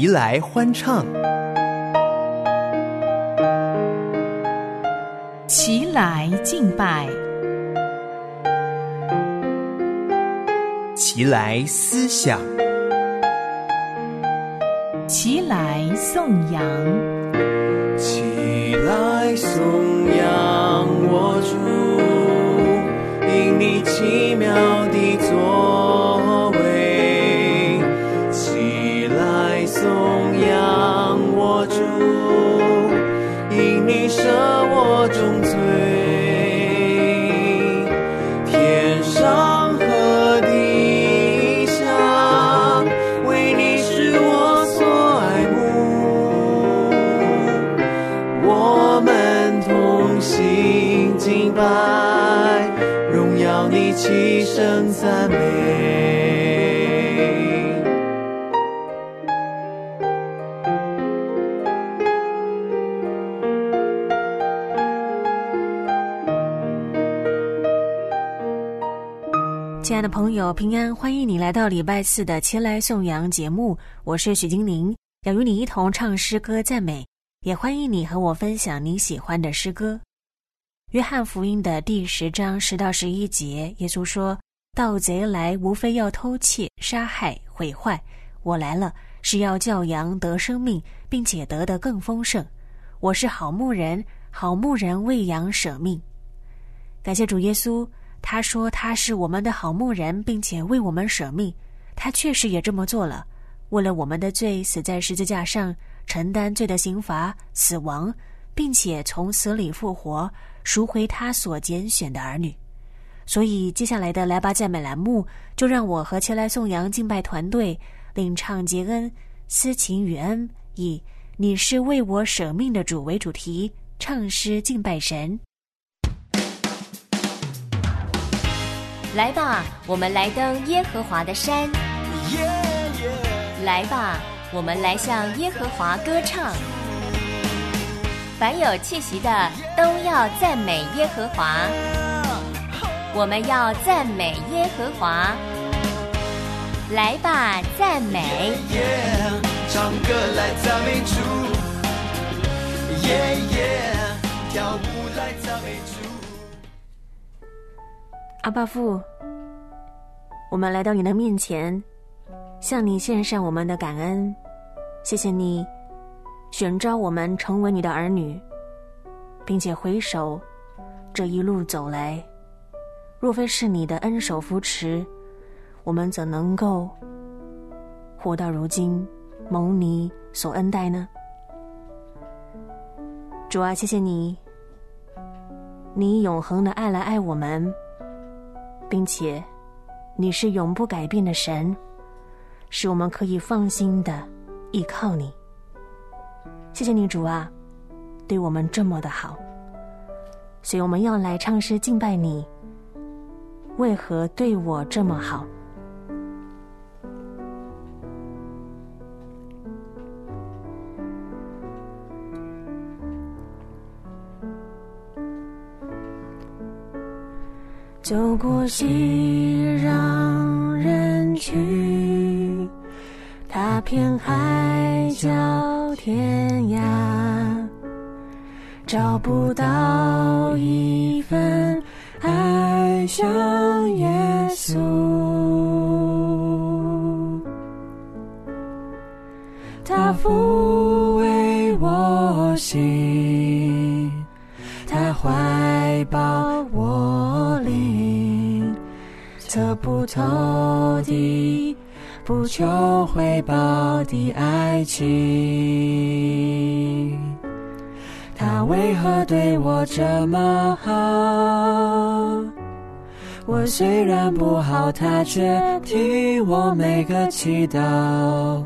齐来欢唱，齐来敬拜，齐来思想，齐来颂扬，齐来颂心敬拜，荣耀你，齐声赞美。亲爱的朋友，平安，欢迎你来到礼拜四的《前来颂扬》节目，我是许金玲，要与你一同唱诗歌赞美，也欢迎你和我分享你喜欢的诗歌。约翰福音的第十章十到十一节，耶稣说：“盗贼来，无非要偷窃、杀害、毁坏。我来了，是要教羊得生命，并且得的更丰盛。我是好牧人，好牧人为羊舍命。”感谢主耶稣。他说他是我们的好牧人，并且为我们舍命。他确实也这么做了，为了我们的罪死在十字架上，承担罪的刑罚、死亡，并且从死里复活，赎回他所拣选的儿女。所以接下来的来吧赞美栏目，就让我和前来颂扬敬拜团队领唱杰恩斯琴与恩，以“你是为我舍命的主”为主题，唱诗敬拜神。来吧，我们来登耶和华的山。来吧，我们来向耶和华歌唱。凡有气息的，都要赞美耶和华。我们要赞美耶和华。来吧，赞美。唱歌来赞美主，耶耶，跳舞来赞美主。阿爸父，我们来到你的面前，向你献上我们的感恩。谢谢你选召我们成为你的儿女，并且回首这一路走来，若非是你的恩手扶持，我们怎能够活到如今，蒙你所恩待呢？主啊，谢谢你，你永恒的爱来爱我们。并且，你是永不改变的神，使我们可以放心的依靠你。谢谢你，主啊，对我们这么的好。所以我们要来唱诗敬拜你。为何对我这么好？走过熙攘人群，踏遍海角天涯，找不到一份爱像耶稣。他抚慰我心，他怀抱我灵，测不透的、不求回报的爱情。他为何对我这么好？我虽然不好，他却替我每个祈祷。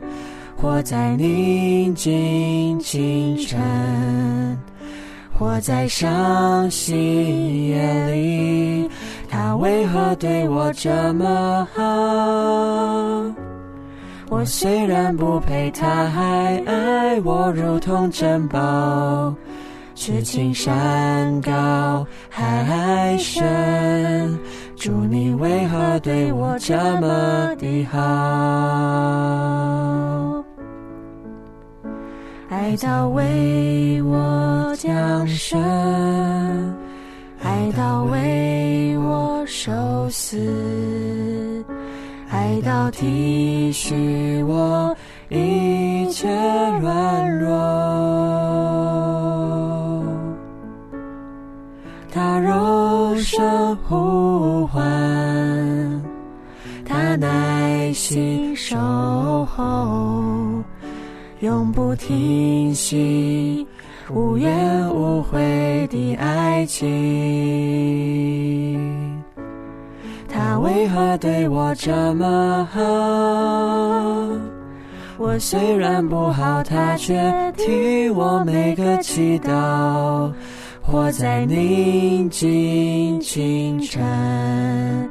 活在宁静清晨，活在伤心夜里，他为何对我这么好？我虽然不配，他还爱我如同珍宝。痴情山高海深，主你为何对我这么的好？爱到为我降生，爱到为我受死，爱到体恤我一切软弱。他柔声呼唤，他耐心守候。永不停息，无怨无悔的爱情。为何对我这么好？我虽然不好，他却替我每个祈祷。活在宁静清晨，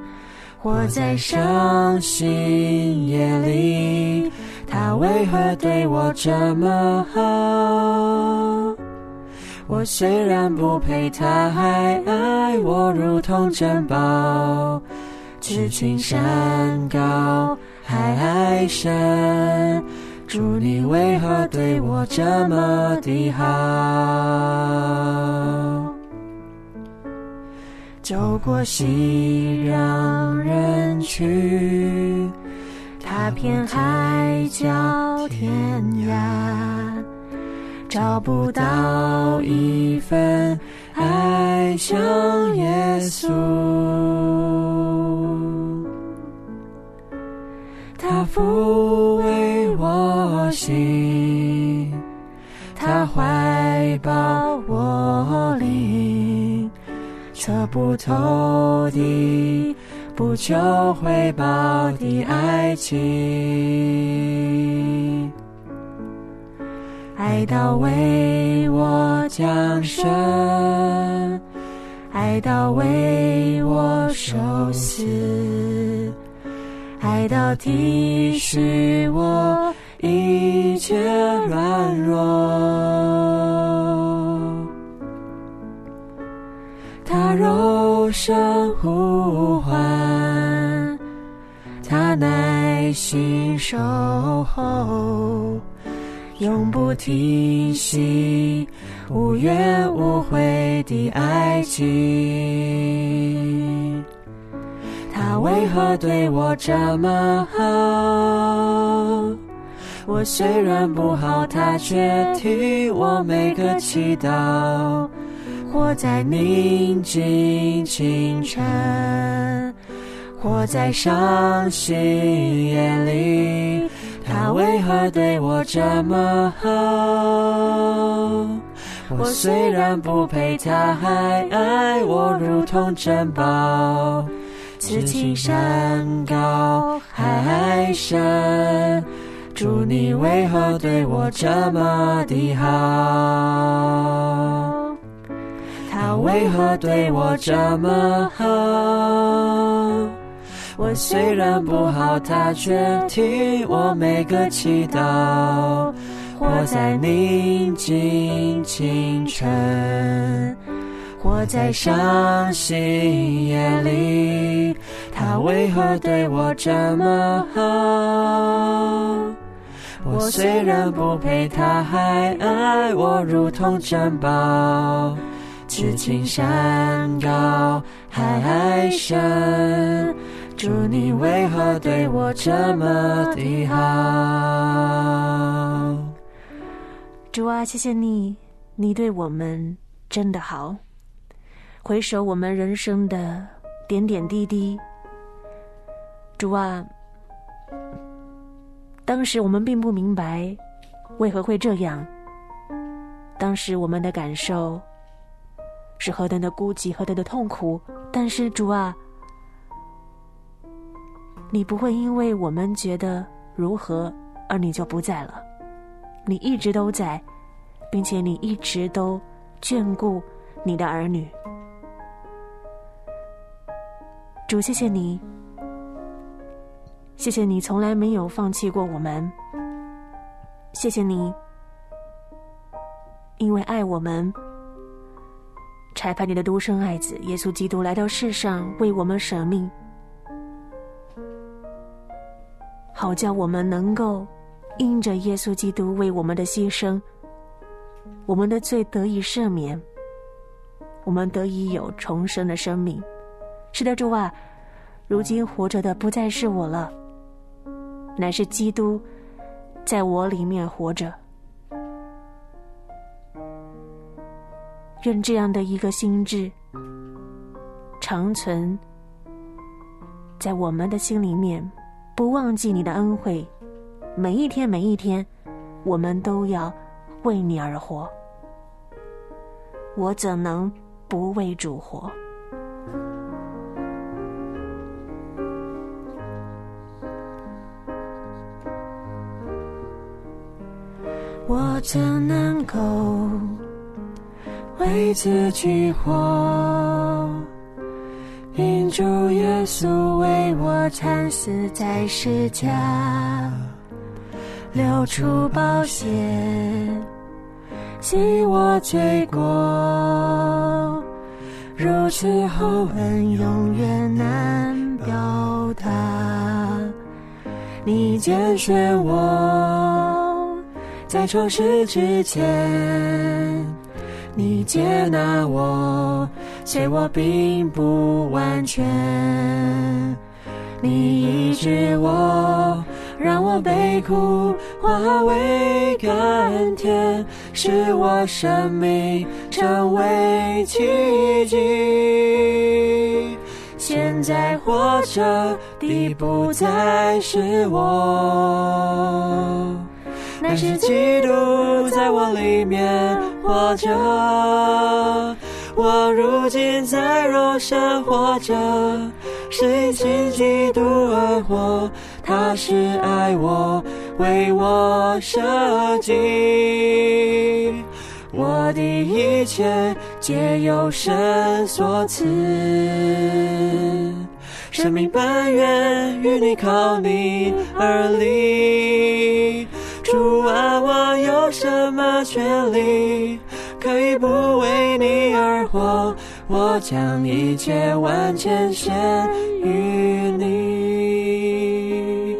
活在伤心夜里。他为何对我这么好？我虽然不配，他还爱我如同珍宝。至情山高海深，主你为何对我这么的好？走过熙攘人群。踏遍海角天涯，找不到一份爱像耶稣。抚慰我心，他怀抱我灵，测不透的。不求回报的爱情，爱到为我降生，爱到为我受死，爱到体恤我一切软弱。他柔声呼唤。他耐心守候，永不停息，无怨无悔的爱情。他为何对我这么好？我虽然不好，他却替我每个祈祷。活在宁静清晨。活在伤心夜里，他为何对我这么好？我虽然不配，他还爱我如同珍宝。此情山高海深，主你为何对我这么的好？他为何对我这么好？我虽然不好，他却听我每个祈祷。活在宁静清晨，活在伤心夜里，他为何对我这么好？我虽然不配，他还爱我如同珍宝。此情山高海深。主，你为何对我这么的好？主啊，谢谢你，你对我们真的好。回首我们人生的点点滴滴，主啊，当时我们并不明白为何会这样，当时我们的感受是何等的孤寂，何等的痛苦。但是主啊。你不会因为我们觉得如何而你就不在了，你一直都在，并且你一直都眷顾你的儿女。主，谢谢你，谢谢你从来没有放弃过我们，谢谢你，因为爱我们，差派你的独生爱子耶稣基督来到世上为我们舍命。好叫我们能够因着耶稣基督为我们的牺牲，我们的罪得以赦免，我们得以有重生的生命。是的，主啊，如今活着的不再是我了，乃是基督在我里面活着。愿这样的一个心智长存在我们的心里面，不忘记你的恩惠。每一天，每一天，我们都要为你而活。我怎能不为主活？我怎能够？为自己活，因主耶稣为我惨死在世家，流出宝血，洗我罪过。如此厚恩永远难表达，你拣选我，在创世之前。你接纳我，虽我并不完全。你医治我，让我悲苦化为甘甜，使我生命成为奇迹。现在活着的不再是我。乃是基督在我里面活着，我如今在肉身活着，是因基督而活，他是爱我，为我舍己，我的一切皆由神所赐，生命本源与你靠你而立。主啊，我有什么权利可以不为你而活？我将一切完全献于你。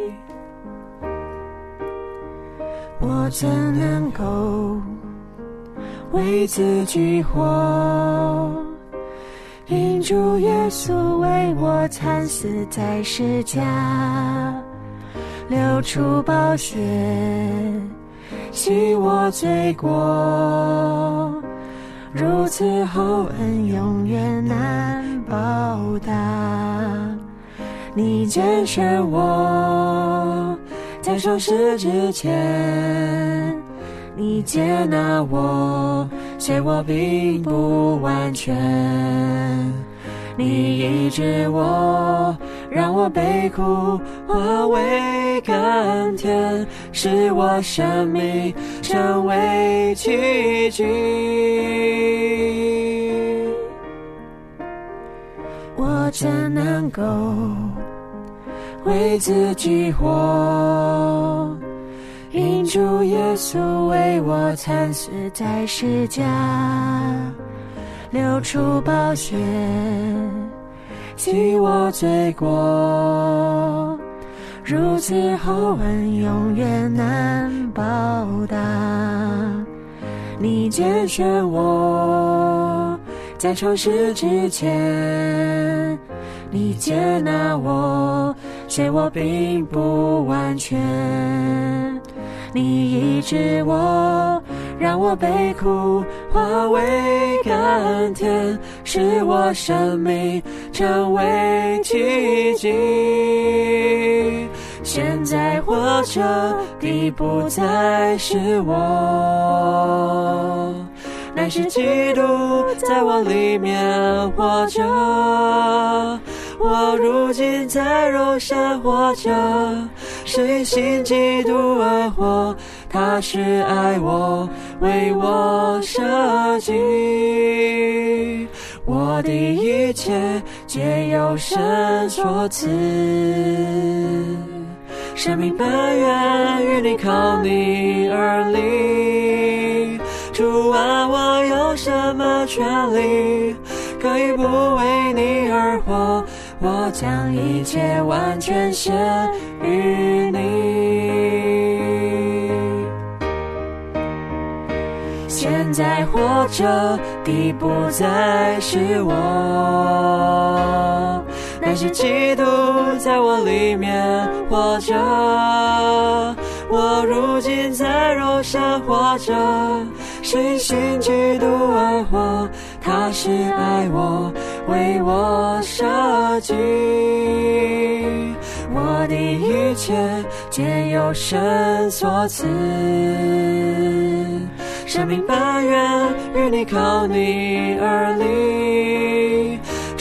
我怎能够为自己活？因主耶稣为我惨死在世家。流出宝血，洗我罪过。如此厚恩，永远难报答。你拣选我，在创世之前，你接纳我，虽我并不完全。你医治我。让我悲苦化为甘甜，使我生命成为奇迹。我怎能够为自己活？因主耶稣为我惨死在世家，流出宝血。替我罪过，如此厚恩永远难报答。你拣选我，在创世之前，你接纳我，虽我并不完全。你医治我。让我悲苦化为甘甜，使我生命成为奇迹。现在活着的不再是我，乃是基督在我里面活着。我如今在肉身活着，是因信基督而活。他是爱我，为我设计，我的一切皆由神所赐。生命本源与你靠你而立。主啊，我有什么权利可以不为你而活？我将一切完全献于你。现在活着的不再是我，是基督在我里面活着。我如今在肉身活着，是信基督而活，他是爱我，为我舍己。我的一切皆由神所赐，生命本源与你靠你而立。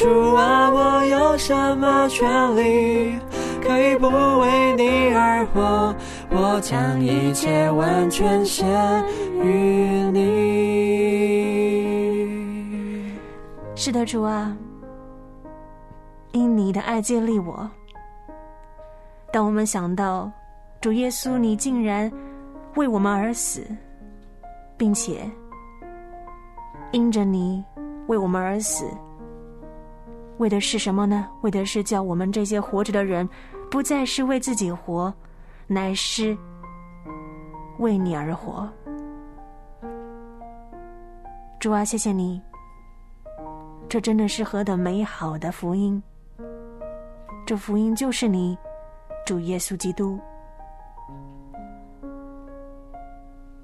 主啊，我有什么权利可以不为你而活？我将一切完全献于你。是的，主啊，因你的爱建立我。当我们想到主耶稣，你竟然为我们而死，并且因着你为我们而死，为的是什么呢？为的是叫我们这些活着的人，不再是为自己活，乃是为你而活。主啊，谢谢你，这真的是何等美好的福音！这福音就是你。主耶稣基督，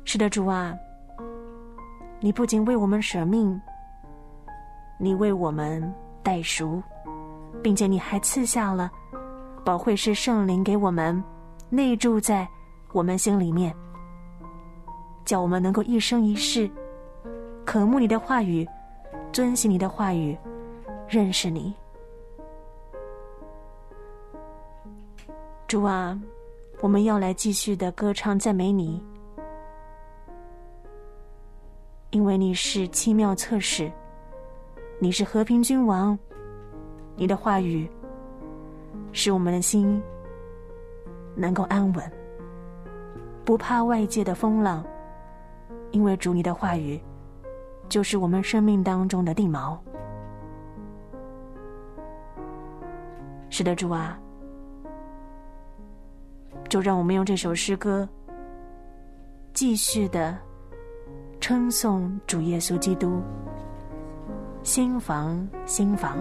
是的，主啊，你不仅为我们舍命，你为我们代赎，并且你还赐下了宝会师圣灵给我们内住在我们心里面，叫我们能够一生一世渴慕你的话语，遵循你的话语，认识你。主啊，我们要来继续的歌唱赞美你，因为你是奇妙测试，你是和平君王，你的话语使我们的心能够安稳，不怕外界的风浪，因为主你的话语就是我们生命当中的地锚。是的，主啊。就让我们用这首诗歌，继续的称颂主耶稣基督。新房，新房，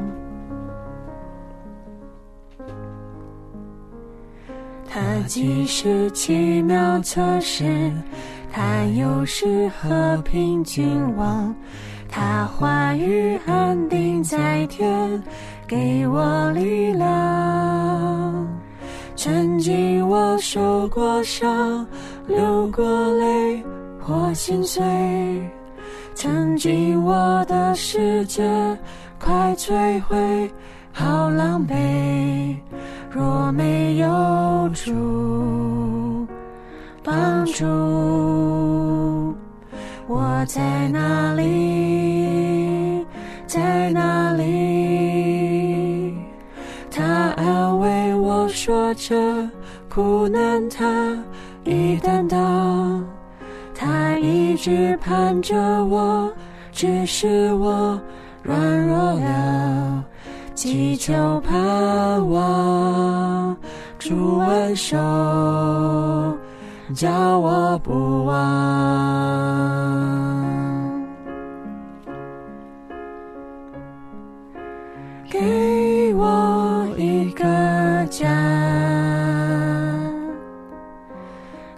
他既是奇妙测试，他又是和平君王，他话语安定在天，给我力量。曾经我受过伤，流过泪或心碎。曾经我的世界快摧毁，好狼狈。若没有主帮助，我在哪里？在哪里？他安慰我。说着苦难，他已担当，一直盼着我，只是我软弱了，祈求盼望，主恩手，叫我不忘，给我一个。家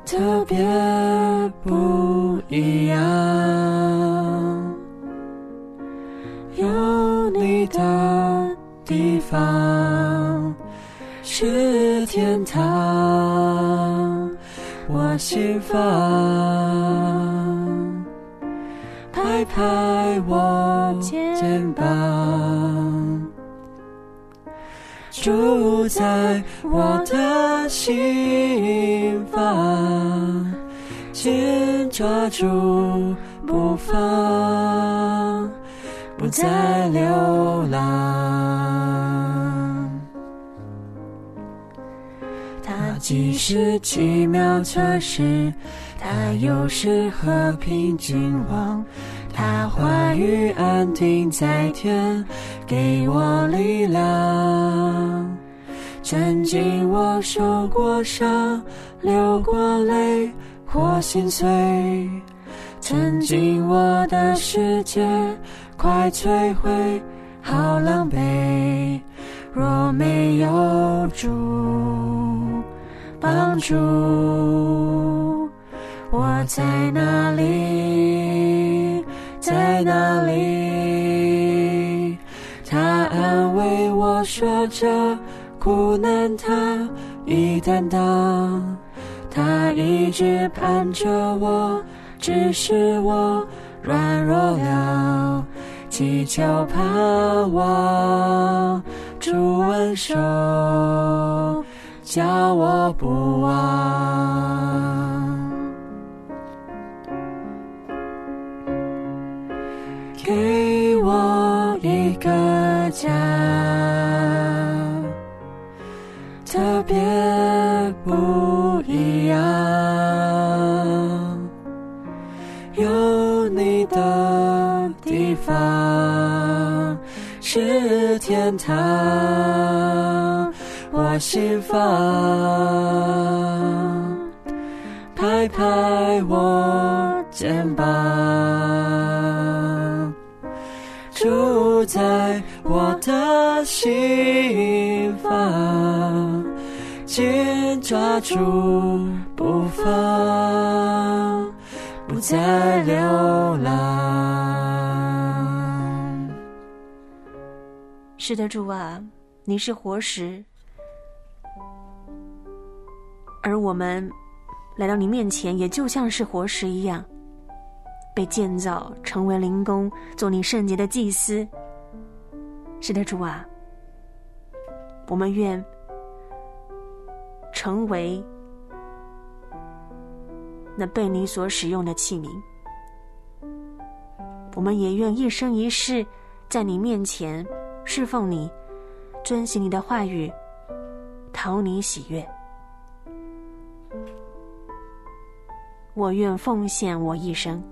特别不一样，有你的地方是天堂，我心房拍拍我肩膀。住在我的心房，紧抓住不放，不再流浪。他既是奇妙测试，他又是和平君王。他话语安定在天，给我力量。曾经我受过伤，流过泪或心碎。沉进我的世界，快摧毁，好狼狈。若没有主帮助，我在哪里？在哪里？他安慰我说着苦难他已担当，他一直盼着我，只是我软弱了，祈求盼望。主恩手，叫我不忘，给我一个家，特别不样，有你的地方。是天堂，我心房，拍拍我肩膀，住在我的心房，紧抓住不放，不再流浪。是的，主啊，你是活石，而我们来到你面前，也就像是活石一样，被建造成为灵宫，做你圣洁的祭司。是的，主啊，我们愿成为那被你所使用的器皿，我们也愿一生一世在你面前。侍奉你，遵行你的话语，讨你喜悦。我愿奉献我一生。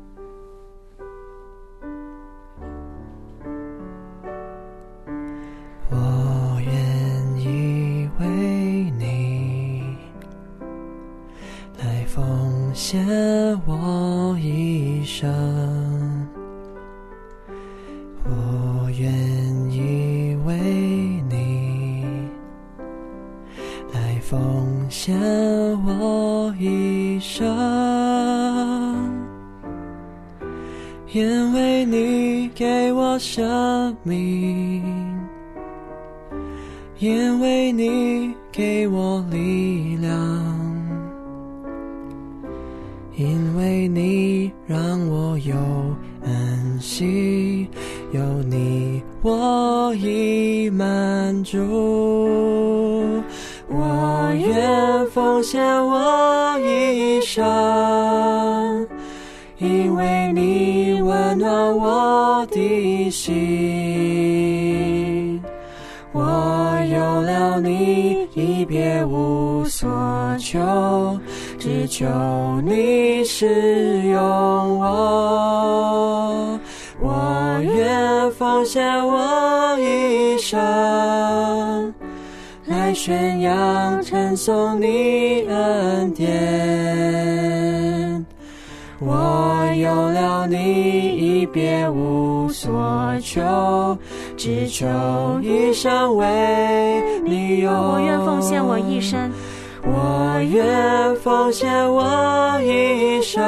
明，因为你给我力量，因为你让我有安息，有你我已满足。我愿奉献我一生，因为你温暖我的心。你，已别无所求，只求你使用我。我愿奉献我一生。来宣扬称颂你恩典，我有了你已别无所求，只求一生为你用。我愿奉献我一生，我愿奉献我一生，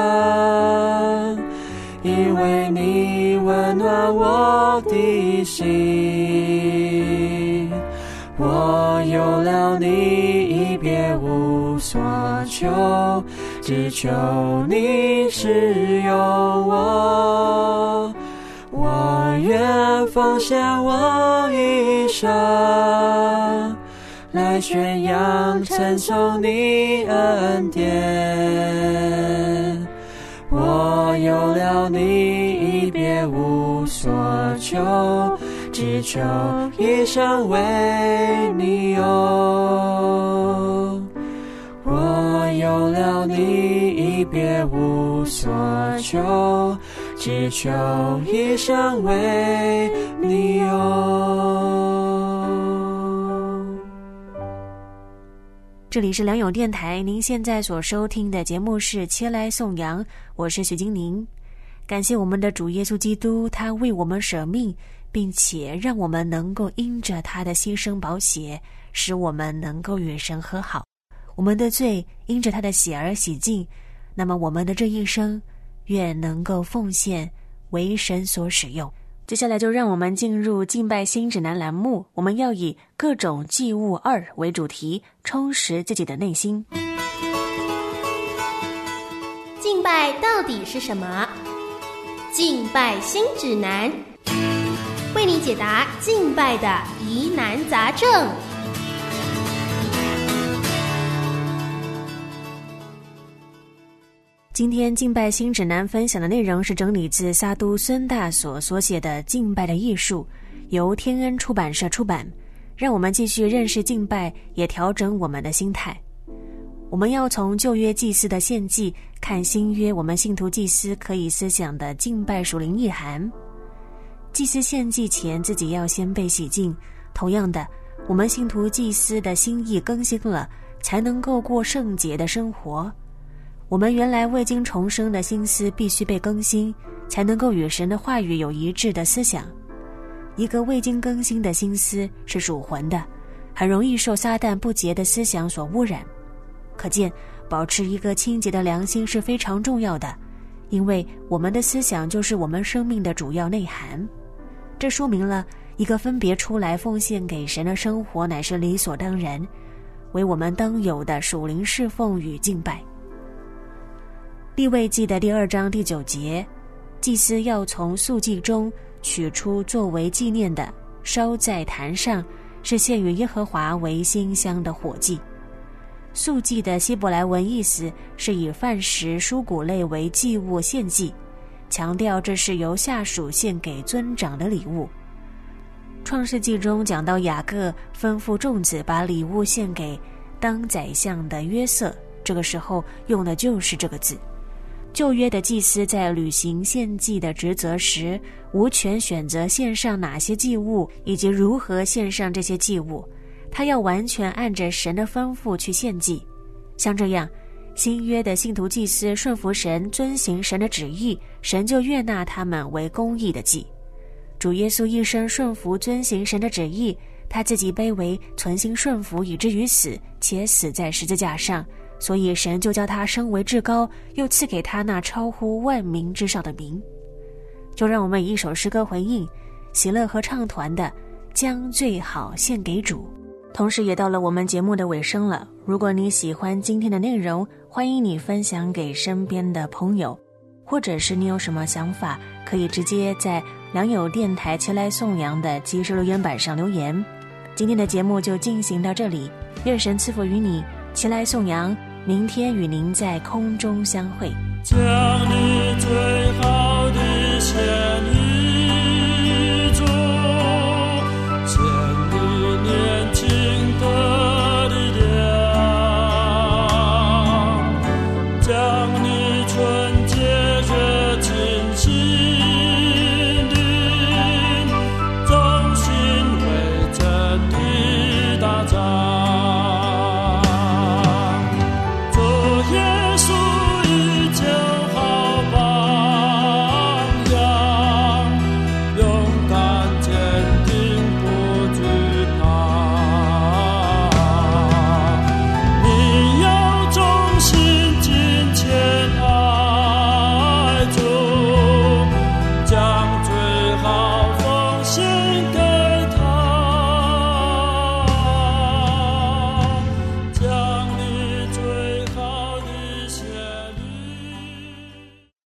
因为你温暖我的心。我有了你，已别无所求，只求你使用我。愿奉献我一生，来宣扬称颂你恩典。我有了你，已别无所求。只求一生为你用，我有了你，已别无所求。只求一生为你用。这里是良友电台，您现在所收听的节目是《切来颂扬》，我是许金宁。感谢我们的主耶稣基督，他为我们舍命，并且让我们能够因着他的牺牲宝血，使我们能够与神和好。我们的罪因着他的血而洗净，那么我们的这一生，愿能够奉献为神所使用。接下来就让我们进入敬拜新指南栏目，我们要以各种祭物二为主题，充实自己的内心。敬拜到底是什么？敬拜新指南，为你解答敬拜的疑难杂症。今天敬拜新指南分享的内容是整理自沙都孙大所所写的《敬拜的艺术》，由天恩出版社出版。让我们继续认识敬拜，也调整我们的心态。我们要从旧约祭司的献祭看新约我们信徒祭司可以思想的敬拜属灵意涵。祭司献祭前自己要先被洗净，同样的，我们信徒祭司的心意更新了，才能够过圣洁的生活。我们原来未经重生的心思必须被更新，才能够与神的话语有一致的思想。一个未经更新的心思是属魂的，很容易受撒旦不洁的思想所污染。可见，保持一个清洁的良心是非常重要的，因为我们的思想就是我们生命的主要内涵。这说明了一个分别出来奉献给神的生活乃是理所当然，为我们当有的属灵侍奉与敬拜。立位记的第二章第九节，祭司要从素祭中取出作为纪念的，烧在坛上，是献与耶和华为馨香的火祭。素祭的希伯来文意思是以饭食、蔬谷类为祭物献祭，强调这是由下属献给尊长的礼物。创世纪中讲到雅各吩咐众子把礼物献给当宰相的约瑟，这个时候用的就是这个字。旧约的祭司在履行献祭的职责时，无权选择献上哪些祭物以及如何献上这些祭物。他要完全按着神的吩咐去献祭，像这样，新约的信徒祭司顺服神、遵行神的旨意，神就悦纳他们为公义的祭。主耶稣一生顺服遵行神的旨意，他自己卑微，存心顺服以至于死，且死在十字架上，所以神就叫他升为至高，又赐给他那超乎万民之上的名。就让我们以一首诗歌回应喜乐合唱团的《将最好献给主》。同时，也到了我们节目的尾声了。如果你喜欢今天的内容，欢迎你分享给身边的朋友，或者是你有什么想法，可以直接在良友电台前来颂扬的即时留言板上留言。今天的节目就进行到这里，愿神赐福于你，前来颂扬。明天与您在空中相会。将你最好的献。